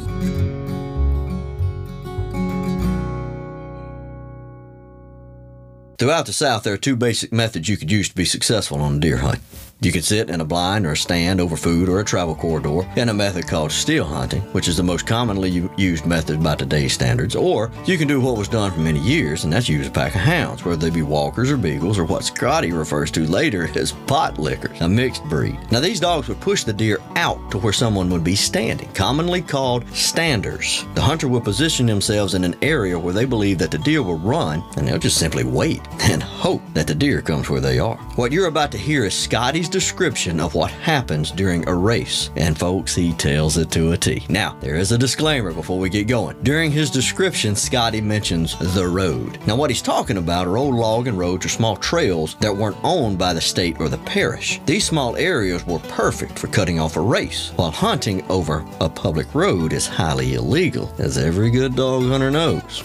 Speaker 1: Throughout the South, there are two basic methods you could use to be successful on a deer hunt. You can sit in a blind or a stand over food or a travel corridor, in a method called still hunting, which is the most commonly used method by today's standards. Or you can do what was done for many years, and that's use a pack of hounds, whether they be walkers or beagles, or what Scotty refers to later as pot lickers, a mixed breed. Now, these dogs would push the deer out to where someone would be standing, commonly called standers. The hunter will position themselves in an area where they believe that the deer will run, and they'll just simply wait and hope that the deer comes where they are. What you're about to hear is Scotty's description of what happens during a race. And folks, he tells it to a T. Now, there is a disclaimer before we get going. During his description, Scotty mentions the road. Now, what he's talking about are old logging roads or small trails that weren't owned by the state or the parish. These small areas were perfect for cutting off a race, while hunting over a public road is highly illegal, as every good dog hunter knows.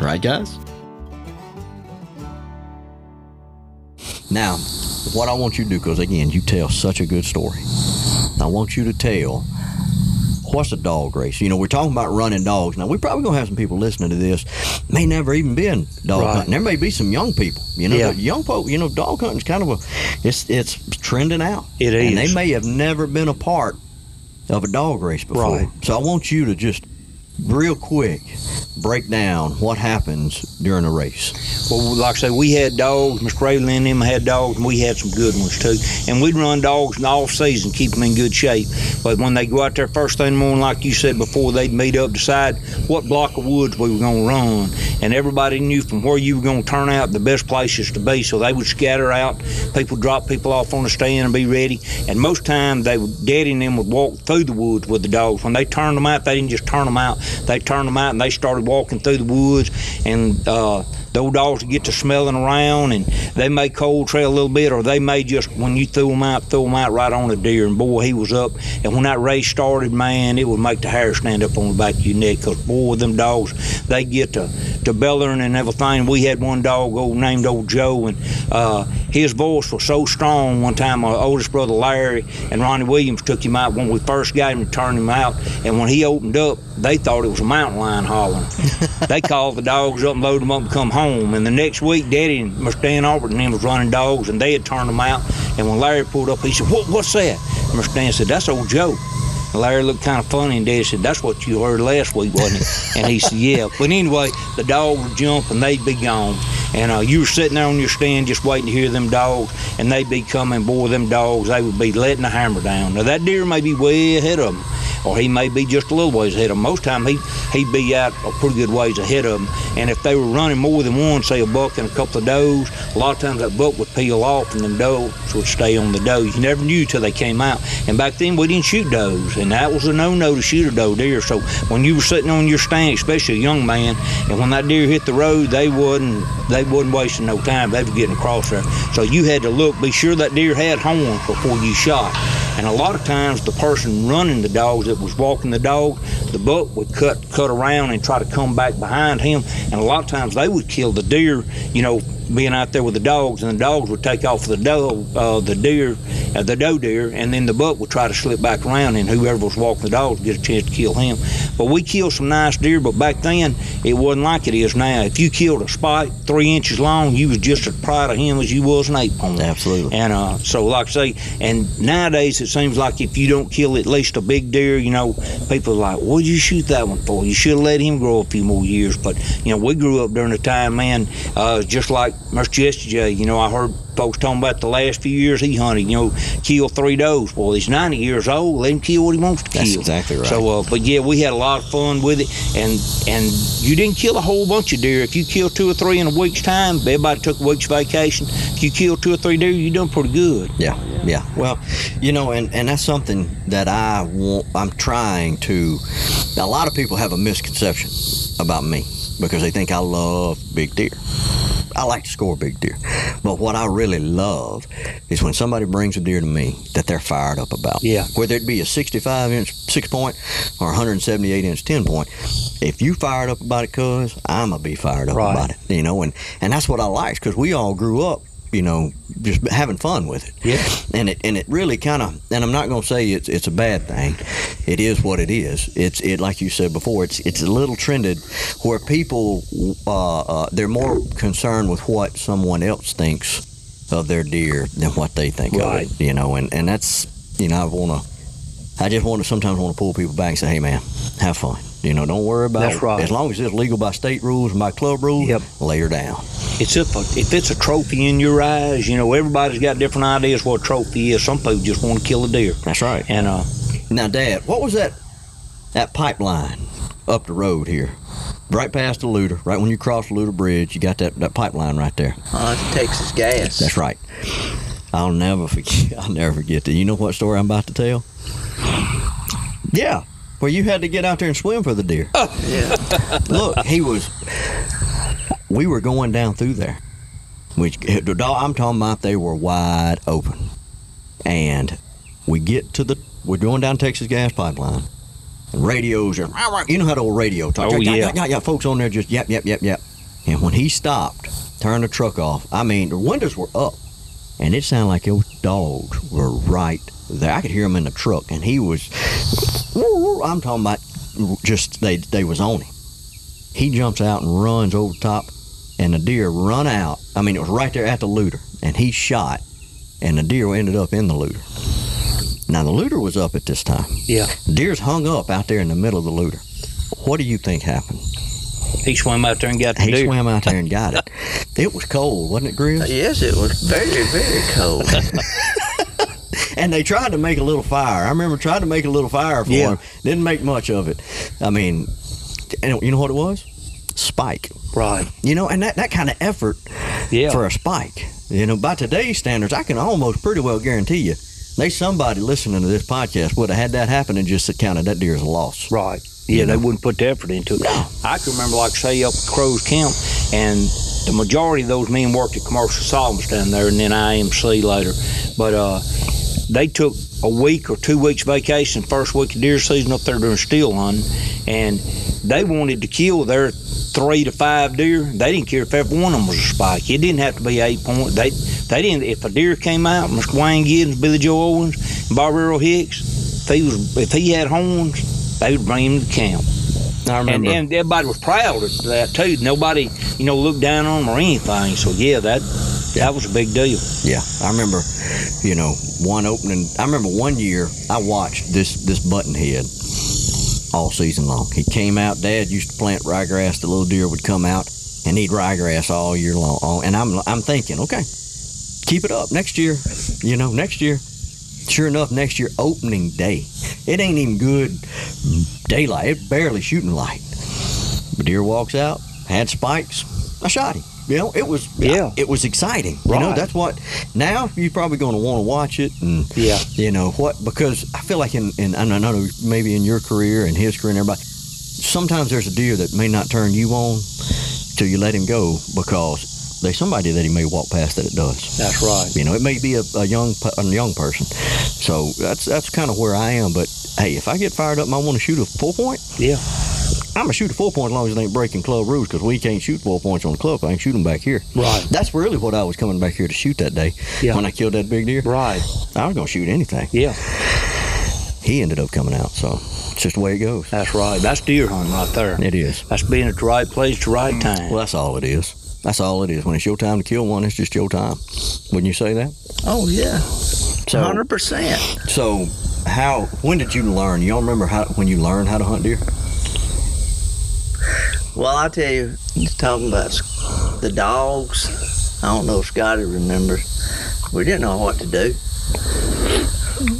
Speaker 1: Right, guys? Now, what I want you to do, because again, you tell such a good story. I want you to tell what's a dog race. You know, we're talking about running dogs. Now, we're probably gonna have some people listening to this may never even been dog
Speaker 3: Right.
Speaker 1: hunting. There may be some young people. You know,
Speaker 3: Yeah.
Speaker 1: young folk. You know, dog hunting's kind of a it's it's trending out.
Speaker 3: It
Speaker 1: and they may have never been a part of a dog race before.
Speaker 3: Right.
Speaker 1: So I want you to just real quick break down what happens during a race.
Speaker 3: Well, like I say, we had dogs. Miss Raylan and them had dogs, and we had some good ones too. And we'd run dogs in off season, keep them in good shape. But when they go out there first thing in the morning, like you said before, they'd meet up, decide what block of woods we were going to run, and everybody knew from where you were going to turn out the best places to be. So they would scatter out. People drop people off on the stand and be ready. And most time they would, Daddy and them would walk through the woods with the dogs. When they turned them out, they didn't just turn them out. They turned them out and they started walking through the woods and. Uh, old dogs get to smelling around and they may cold trail a little bit or they may just when you threw them out throw them out right on a deer. And boy he was up. And when that race started man it would make the hair stand up on the back of your neck because boy them dogs they get to to bellering and everything. We had one dog old named old joe and uh, his voice was so strong one time my oldest brother larry and ronnie williams took him out when we first got him to turn him out. And when he opened up they thought it was a mountain lion hollering. They called the dogs up and loaded them up and come home. And the next week, Daddy and Mr. Dan Albert and them was running dogs, and they had turned them out. And when Larry pulled up, he said, what, "What's that?" And Mr. Dan said, "That's old Joe." And Larry looked kind of funny, and Dad said, "That's what you heard last week, wasn't it?" And he said, "Yeah." But anyway, the dog would jump, and they'd be gone. And uh, you were sitting there on your stand just waiting to hear them dogs, and they'd be coming. Boy, them dogs, they would be letting the hammer down. Now that deer may be way ahead of them, or he may be just a little ways ahead of them. Most time he he'd be out a pretty good ways ahead of them. And if they were running more than one, say a buck and a couple of does, a lot of times that buck would peel off, and the does would stay on the does. You never knew till they came out. And back then we didn't shoot does, and that was a no-no to shoot a doe deer. So when you were sitting on your stand, especially a young man, and when that deer hit the road, they wasn't they wasn't wasting no time. They were getting across there. So you had to look, be sure that deer had horns before you shot. And a lot of times, the person running the dogs that was walking the dog, the buck would cut cut around and try to come back behind him. And a lot of times, they would kill the deer. You know, being out there with the dogs, and the dogs would take off the doe, uh, the deer, uh, the doe deer, and then the buck would try to slip back around, and whoever was walking the dogs would get a chance to kill him. But we killed some nice deer, but back then it wasn't like it is now. If you killed a spike three inches long, you was just as proud of him as you was an ape pony.
Speaker 1: Absolutely.
Speaker 3: And uh, so, like I say, and nowadays it seems like if you don't kill at least a big deer, you know, people are like, "What'd you shoot that one for? You should have let him grow a few more years." But you know, we grew up during a time, man, uh, just like Mr. J. You know, I heard folks talking about the last few years he hunted. You know, kill three does. Well, he's 90 years old. Let him kill what he wants to kill.
Speaker 1: That's exactly right.
Speaker 3: So, uh, but yeah, we had a lot of fun with it, and and you didn't kill a whole bunch of deer. If you killed two or three in a week's time, everybody took a week's vacation. If you killed two or three deer, you done pretty good.
Speaker 1: Yeah, yeah. Well, you know, and, and that's something that I want. I'm trying to. A lot of people have a misconception about me because they think I love big deer. I like to score big deer, but what I really love is when somebody brings a deer to me that they're fired up about.
Speaker 3: Yeah.
Speaker 1: Whether it be a 65 inch six point or 178 inch 10 point, if you fired up about it, cuz I'm gonna be fired up
Speaker 3: Right.
Speaker 1: about it. You know, and and that's what I like because we all grew up you know, just having fun with it.
Speaker 3: Yeah.
Speaker 1: And it and it really kind of and I'm not going to say it's it's a bad thing. It is what it is. It's it like you said before. It's it's a little trended where people uh, uh, they're more concerned with what someone else thinks of their deer than what they think
Speaker 3: Right.
Speaker 1: of it. You know, and and that's you know I want to. I just want to sometimes want to pull people back and say, "Hey, man, have fun. You know, don't worry about
Speaker 3: That's
Speaker 1: it.
Speaker 3: right.
Speaker 1: As long as it's legal by state rules and by club rules,
Speaker 3: Yep.
Speaker 1: lay her down.
Speaker 3: It's if a, if it's a trophy in your eyes, you know everybody's got different ideas what a trophy is. Some people just want to kill a deer,
Speaker 1: That's right.
Speaker 3: and uh,
Speaker 1: Now, Dad, what was that that pipeline up the road here? Right past the Loutre, right when you cross the Loutre Bridge, you got that, that pipeline right there.
Speaker 4: Oh, it's Texas gas.
Speaker 1: That's right. I'll never forget. I'll never forget that. You know what story I'm about to tell? Yeah, where you had to get out there and swim for the deer.
Speaker 4: Yeah.
Speaker 1: Oh, Look, he was. We were going down through there. Which the dog I'm talking about, they were wide open, and we get to the. We're going down Texas gas pipeline, and radios are. You know how the old radio talk.
Speaker 3: Oh,
Speaker 1: yeah,
Speaker 3: yeah.
Speaker 1: yeah, yeah, yeah. Folks on there just yap, yap, yap, yap. And when he stopped, turned the truck off. I mean, the windows were up, and it sounded like those dogs were right there. I could hear him in the truck, and he was. I'm talking about just they they was on him. He jumps out and runs over the top, and the deer run out. I mean, it was right there at the Loutre, and he shot, and the deer ended up in the Loutre. Now the Loutre was up at this time.
Speaker 3: yeah,
Speaker 1: Deer's hung up out there in the middle of the Loutre. What do you think happened?
Speaker 3: he swam out there and got the
Speaker 1: He
Speaker 3: deer.
Speaker 1: swam out there and got it. It was cold, wasn't it, Grizz?
Speaker 4: Yes, it was very, very cold.
Speaker 1: And they tried to make a little fire. I remember trying to make a little fire for
Speaker 3: Yeah.
Speaker 1: him. Didn't make much of it. I mean, and you know what it was? Spike.
Speaker 3: Right.
Speaker 1: You know, and that, that kind of effort
Speaker 3: Yeah.
Speaker 1: for a spike. You know, by today's standards, I can almost pretty well guarantee you, there's somebody listening to this podcast would have had that happen and just counted that deer as a loss.
Speaker 3: Right. Yeah, they wouldn't put the effort into it. I can remember, like, say, up at Crow's Camp, and the majority of those men worked at Commercial Solvents down there, and then IMC later. But uh, they took a week or two weeks vacation, first week of deer season up there during still hunting, and they wanted to kill their three to five deer. They didn't care if every one of them was a spike. It didn't have to be eight point. They they didn't. If a deer came out, Mr. Wayne Giddens, Billy Joe Owens, Bob Earl Hicks, if he was if he had horns, they would bring him to camp.
Speaker 1: I
Speaker 3: And,
Speaker 1: remember.
Speaker 3: and everybody was proud of that too. Nobody, you know, looked down on them or anything. So yeah, that that was a big deal.
Speaker 1: Yeah, I remember, you know, one opening. I remember one year I watched this this buttonhead all season long. He came out. Dad used to plant ryegrass. The little deer would come out and eat ryegrass all year long. All- And I'm I'm thinking, okay, keep it up next year. You know, next year. Sure enough, next year opening day, it ain't even good daylight. It barely shooting light. The deer walks out, had spikes. I shot him. You know, it was
Speaker 3: Yeah.
Speaker 1: it was exciting. You know, that's what. Now you're probably going to want to watch it, and
Speaker 3: Yeah.
Speaker 1: you know what? Because I feel like in, in I don't know maybe in your career and his career and everybody, sometimes there's a deer that may not turn you on till you let him go because there's somebody that he may walk past that it does.
Speaker 3: That's right.
Speaker 1: You know, it may be a, a young a young person. So that's that's kind of where I am. But hey, if I get fired up and I want to shoot a full point,
Speaker 3: Yeah.
Speaker 1: I'm gonna shoot a four point as long as it ain't breaking club rules because we can't shoot four points on the club. I can shoot them back here.
Speaker 3: Right.
Speaker 1: That's really what I was coming back here to shoot that day
Speaker 3: Yeah.
Speaker 1: when I killed that big deer.
Speaker 3: Right.
Speaker 1: I was gonna shoot anything.
Speaker 3: Yeah.
Speaker 1: He ended up coming out, so it's just the way it goes.
Speaker 3: That's right. That's deer hunting right there.
Speaker 1: It is.
Speaker 3: That's being at the right place, at the right time.
Speaker 1: Well, that's all it is. That's all it is. When it's your time to kill one, it's just your time. Wouldn't you say that?
Speaker 4: oh yeah,
Speaker 1: So,
Speaker 4: hundred percent.
Speaker 1: so how? When did you learn? You all remember how when you learned how to hunt deer?
Speaker 4: Well, I tell you, talking about the dogs. I don't know if Scotty remembers. We didn't know what to do.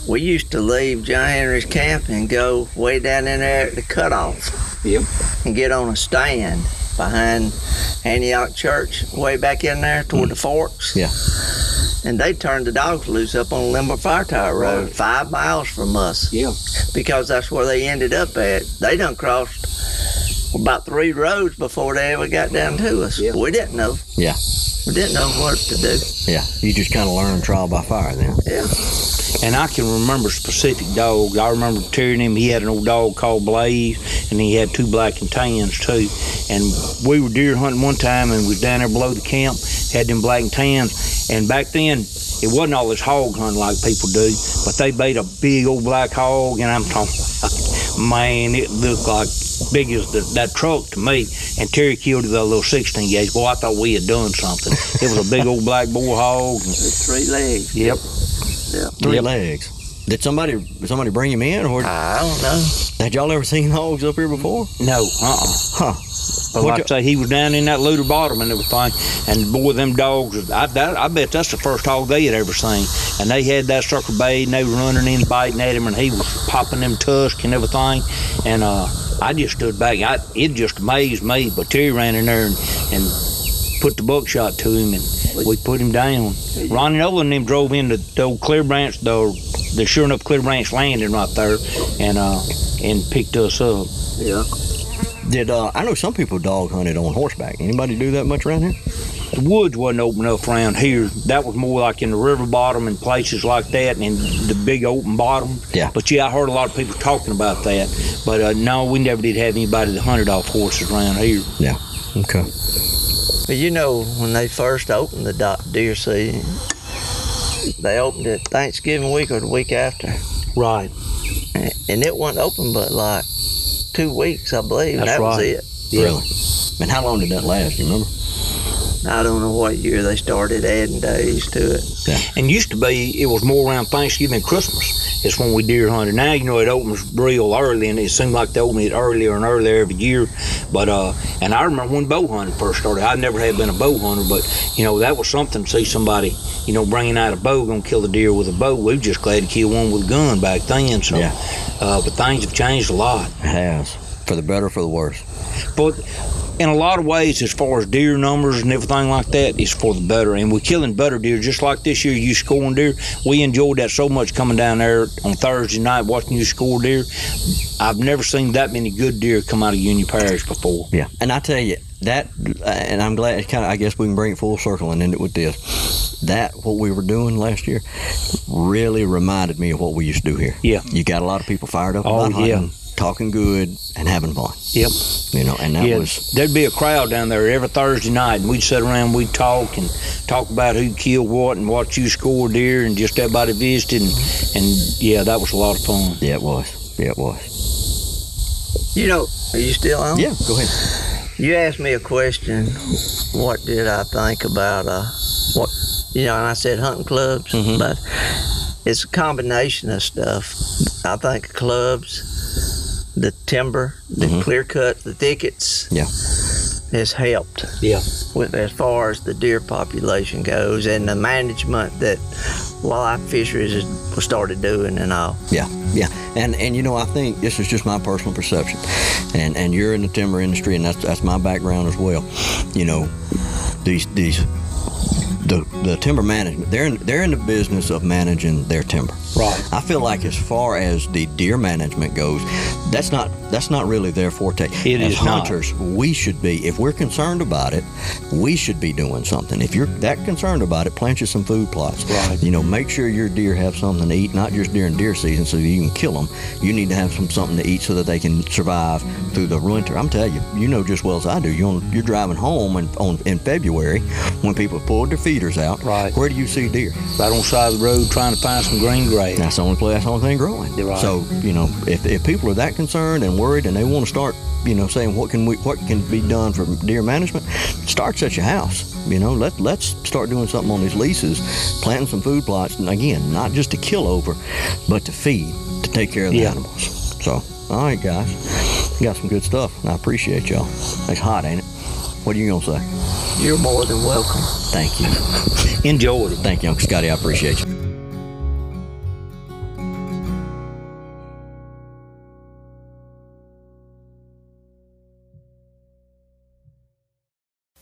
Speaker 4: We used to leave John Henry's camp and go way down in there at the cutoff.
Speaker 3: Yep.
Speaker 4: And get on a stand behind Antioch Church, way back in there toward mm. the forks.
Speaker 1: Yeah.
Speaker 4: And they turned the dogs loose up on Limber Fire Tower Road,
Speaker 3: Right.
Speaker 4: five miles from us
Speaker 3: Yeah.
Speaker 4: because that's where they ended up at. They done crossed about three roads before they ever got down to us.
Speaker 3: Yeah.
Speaker 4: We didn't know.
Speaker 1: Yeah.
Speaker 4: We didn't know what to do.
Speaker 1: Yeah. You just kind of learn trial by fire then.
Speaker 4: Yeah.
Speaker 3: And I can remember specific dogs. I remember tearing him. He had an old dog called Blaze, and he had two black and tans too. And we were deer hunting one time, and was down there below the camp, had them black and tans, And back then, it wasn't all this hog hunting like people do, but they bait a big old black hog, and I'm talking, man, it looked like big as the, that truck to me. And Terry killed it with a little 16 gauge. Boy, I thought we had done something. It was a big old black boar hog. and-
Speaker 4: three legs.
Speaker 3: Yep.
Speaker 1: Three
Speaker 3: Yep.
Speaker 1: legs. Did somebody somebody bring him in, or
Speaker 4: I don't know.
Speaker 1: had y'all ever seen hogs up here before?
Speaker 3: No, uh-uh.
Speaker 1: Huh.
Speaker 3: But like I say, he was down in that Loutre bottom and everything, and boy, them dogs. I, that, I bet that's the first hog they had ever seen. And they had that sucker bait, and they were running in, biting at him, and he was popping them tusks and everything. And uh, I just stood back. I, it just amazed me. But Terry ran in there and, and put the buckshot to him, and we put him down. Ronnie Nolan and them drove into the old Clear Branch, the, the sure enough Clear Branch landing right there, and uh, and picked us up.
Speaker 4: Yeah.
Speaker 1: Did uh, I know some people dog hunted on horseback? Anybody do that much around here?
Speaker 3: the woods wasn't open enough around here. That was more like in the river bottom and places like that, and in the big open bottom.
Speaker 1: Yeah.
Speaker 3: But yeah, I heard a lot of people talking about that. But uh, no, we never did have anybody that hunted off horses around here.
Speaker 1: Yeah. Okay.
Speaker 4: But you know, when they first opened the do- deer season, they opened it Thanksgiving week or the week after.
Speaker 3: Right.
Speaker 4: And- And it wasn't open but like two weeks, I believe.
Speaker 3: That's
Speaker 4: that was
Speaker 3: right.
Speaker 4: it.
Speaker 1: Really? And how long did that last? You remember?
Speaker 4: I don't know what year they started adding days to it.
Speaker 3: And used to be, it was more around Thanksgiving and Christmas. It's when we deer hunted. Now, you know, it opens real early, and it seemed like they open it earlier and earlier every year. But, uh, and I remember when bow hunting first started. I never had been a bow hunter, but, you know, that was something to see somebody, you know, bringing out a bow, gonna kill the deer with a bow. We were just glad to kill one with a gun back then. So,
Speaker 1: Yeah.
Speaker 3: uh, but things have changed a lot.
Speaker 1: It has. For the better, for the worse.
Speaker 3: But in a lot of ways, as far as deer numbers and everything like that, it's for the better. And we're killing better deer, just like this year. You scoring deer. We enjoyed that so much coming down there on Thursday night watching you score deer. I've never seen that many good deer come out of Union Parish before.
Speaker 1: Yeah. And I tell you that, uh, and I'm glad. Kind of, I guess we can bring it full circle and end it with this. That what we were doing last year really reminded me of what we used to do here.
Speaker 3: Yeah.
Speaker 1: You got a lot of people fired up
Speaker 3: Oh,
Speaker 1: about
Speaker 3: yeah.
Speaker 1: Hunting, talking good, and having fun.
Speaker 3: Yep.
Speaker 1: You know, and that
Speaker 3: yeah,
Speaker 1: was
Speaker 3: there'd be a crowd down there every Thursday night, and we'd sit around, we'd talk and talk about who killed what and what you scored deer, and just everybody visited, and, and yeah, that was a lot of fun.
Speaker 1: yeah, it was. Yeah, it was.
Speaker 4: You know, are you still on?
Speaker 1: Yeah. Go ahead.
Speaker 4: You asked me a question. What did I think about uh, what you know? And I said hunting clubs,
Speaker 1: Mhm.
Speaker 4: but it's a combination of stuff. I think clubs, the timber, the
Speaker 1: Mhm.
Speaker 4: clear cut, the thickets.
Speaker 1: Yeah.
Speaker 4: Has helped
Speaker 3: Yeah.
Speaker 4: with as far as the deer population goes and the management that wildlife fisheries has started doing and all.
Speaker 1: Yeah, yeah, and and you know I think this is just my personal perception, and and you're in the timber industry, and that's that's my background as well. You know, these these the the timber management they're in, they're in the business of managing their timber.
Speaker 3: Right.
Speaker 1: I feel like as far as the deer management goes, that's not that's not really their forte.
Speaker 3: It
Speaker 1: as
Speaker 3: is not.
Speaker 1: hunters, we should be if we're concerned about it, we should be doing something. If you're that concerned about it, plant you some food plots.
Speaker 3: Right.
Speaker 1: You know, make sure your deer have something to eat, not just during deer season, so you can kill them. You need to have some something to eat so that they can survive through the winter. I'm telling you, you know just well as I do. You're on, you're driving home and on in February when people pulled their feeders out.
Speaker 3: Right.
Speaker 1: Where do you see deer?
Speaker 3: Right on the side of the road trying to find some green grass.
Speaker 1: That's the only place, that's the only thing growing.
Speaker 3: Right.
Speaker 1: So, you know, if, if people are that concerned and worried and they want to start, you know, saying what can we what can be done for deer management, starts at your house. You know, let let's start doing something on these leases, planting some food plots, and again, not just to kill over, but to feed, to take care of the
Speaker 3: Yeah.
Speaker 1: animals. So, all right, guys, you got some good stuff. I appreciate y'all. It's hot, ain't it? What are you gonna say?
Speaker 4: You're more than welcome.
Speaker 1: Thank you,
Speaker 3: Enjoyed it.
Speaker 1: thank you, Uncle Scotty. I appreciate you.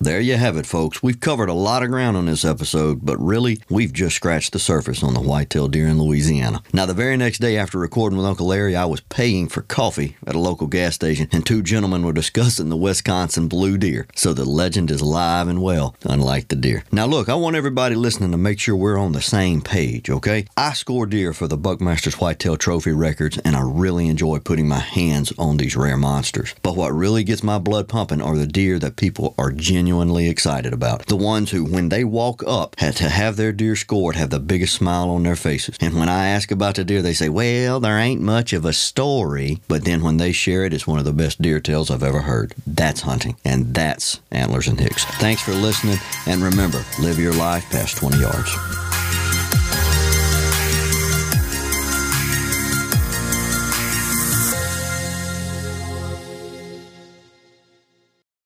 Speaker 1: There you have it, folks. We've covered a lot of ground on this episode, but really, we've just scratched the surface on the whitetail deer in Louisiana. Now, the very next day after recording with Uncle Larry, I was paying for coffee at a local gas station, and two gentlemen were discussing the Wisconsin blue deer. So the legend is alive and well, unlike the deer. Now, look, I want everybody listening to make sure we're on the same page, okay? I score deer for the Buckmaster's Whitetail Trophy records, and I really enjoy putting my hands on these rare monsters. But what really gets my blood pumping are the deer that people are genuinely genuinely excited about. The ones who, when they walk up, had to have their deer scored, have the biggest smile on their faces. And when I ask about the deer, they say, well, there ain't much of a story. But then when they share it, it's one of the best deer tales I've ever heard. That's hunting. And that's Antlers and Hicks. Thanks for listening. And remember, live your life past 20 yards.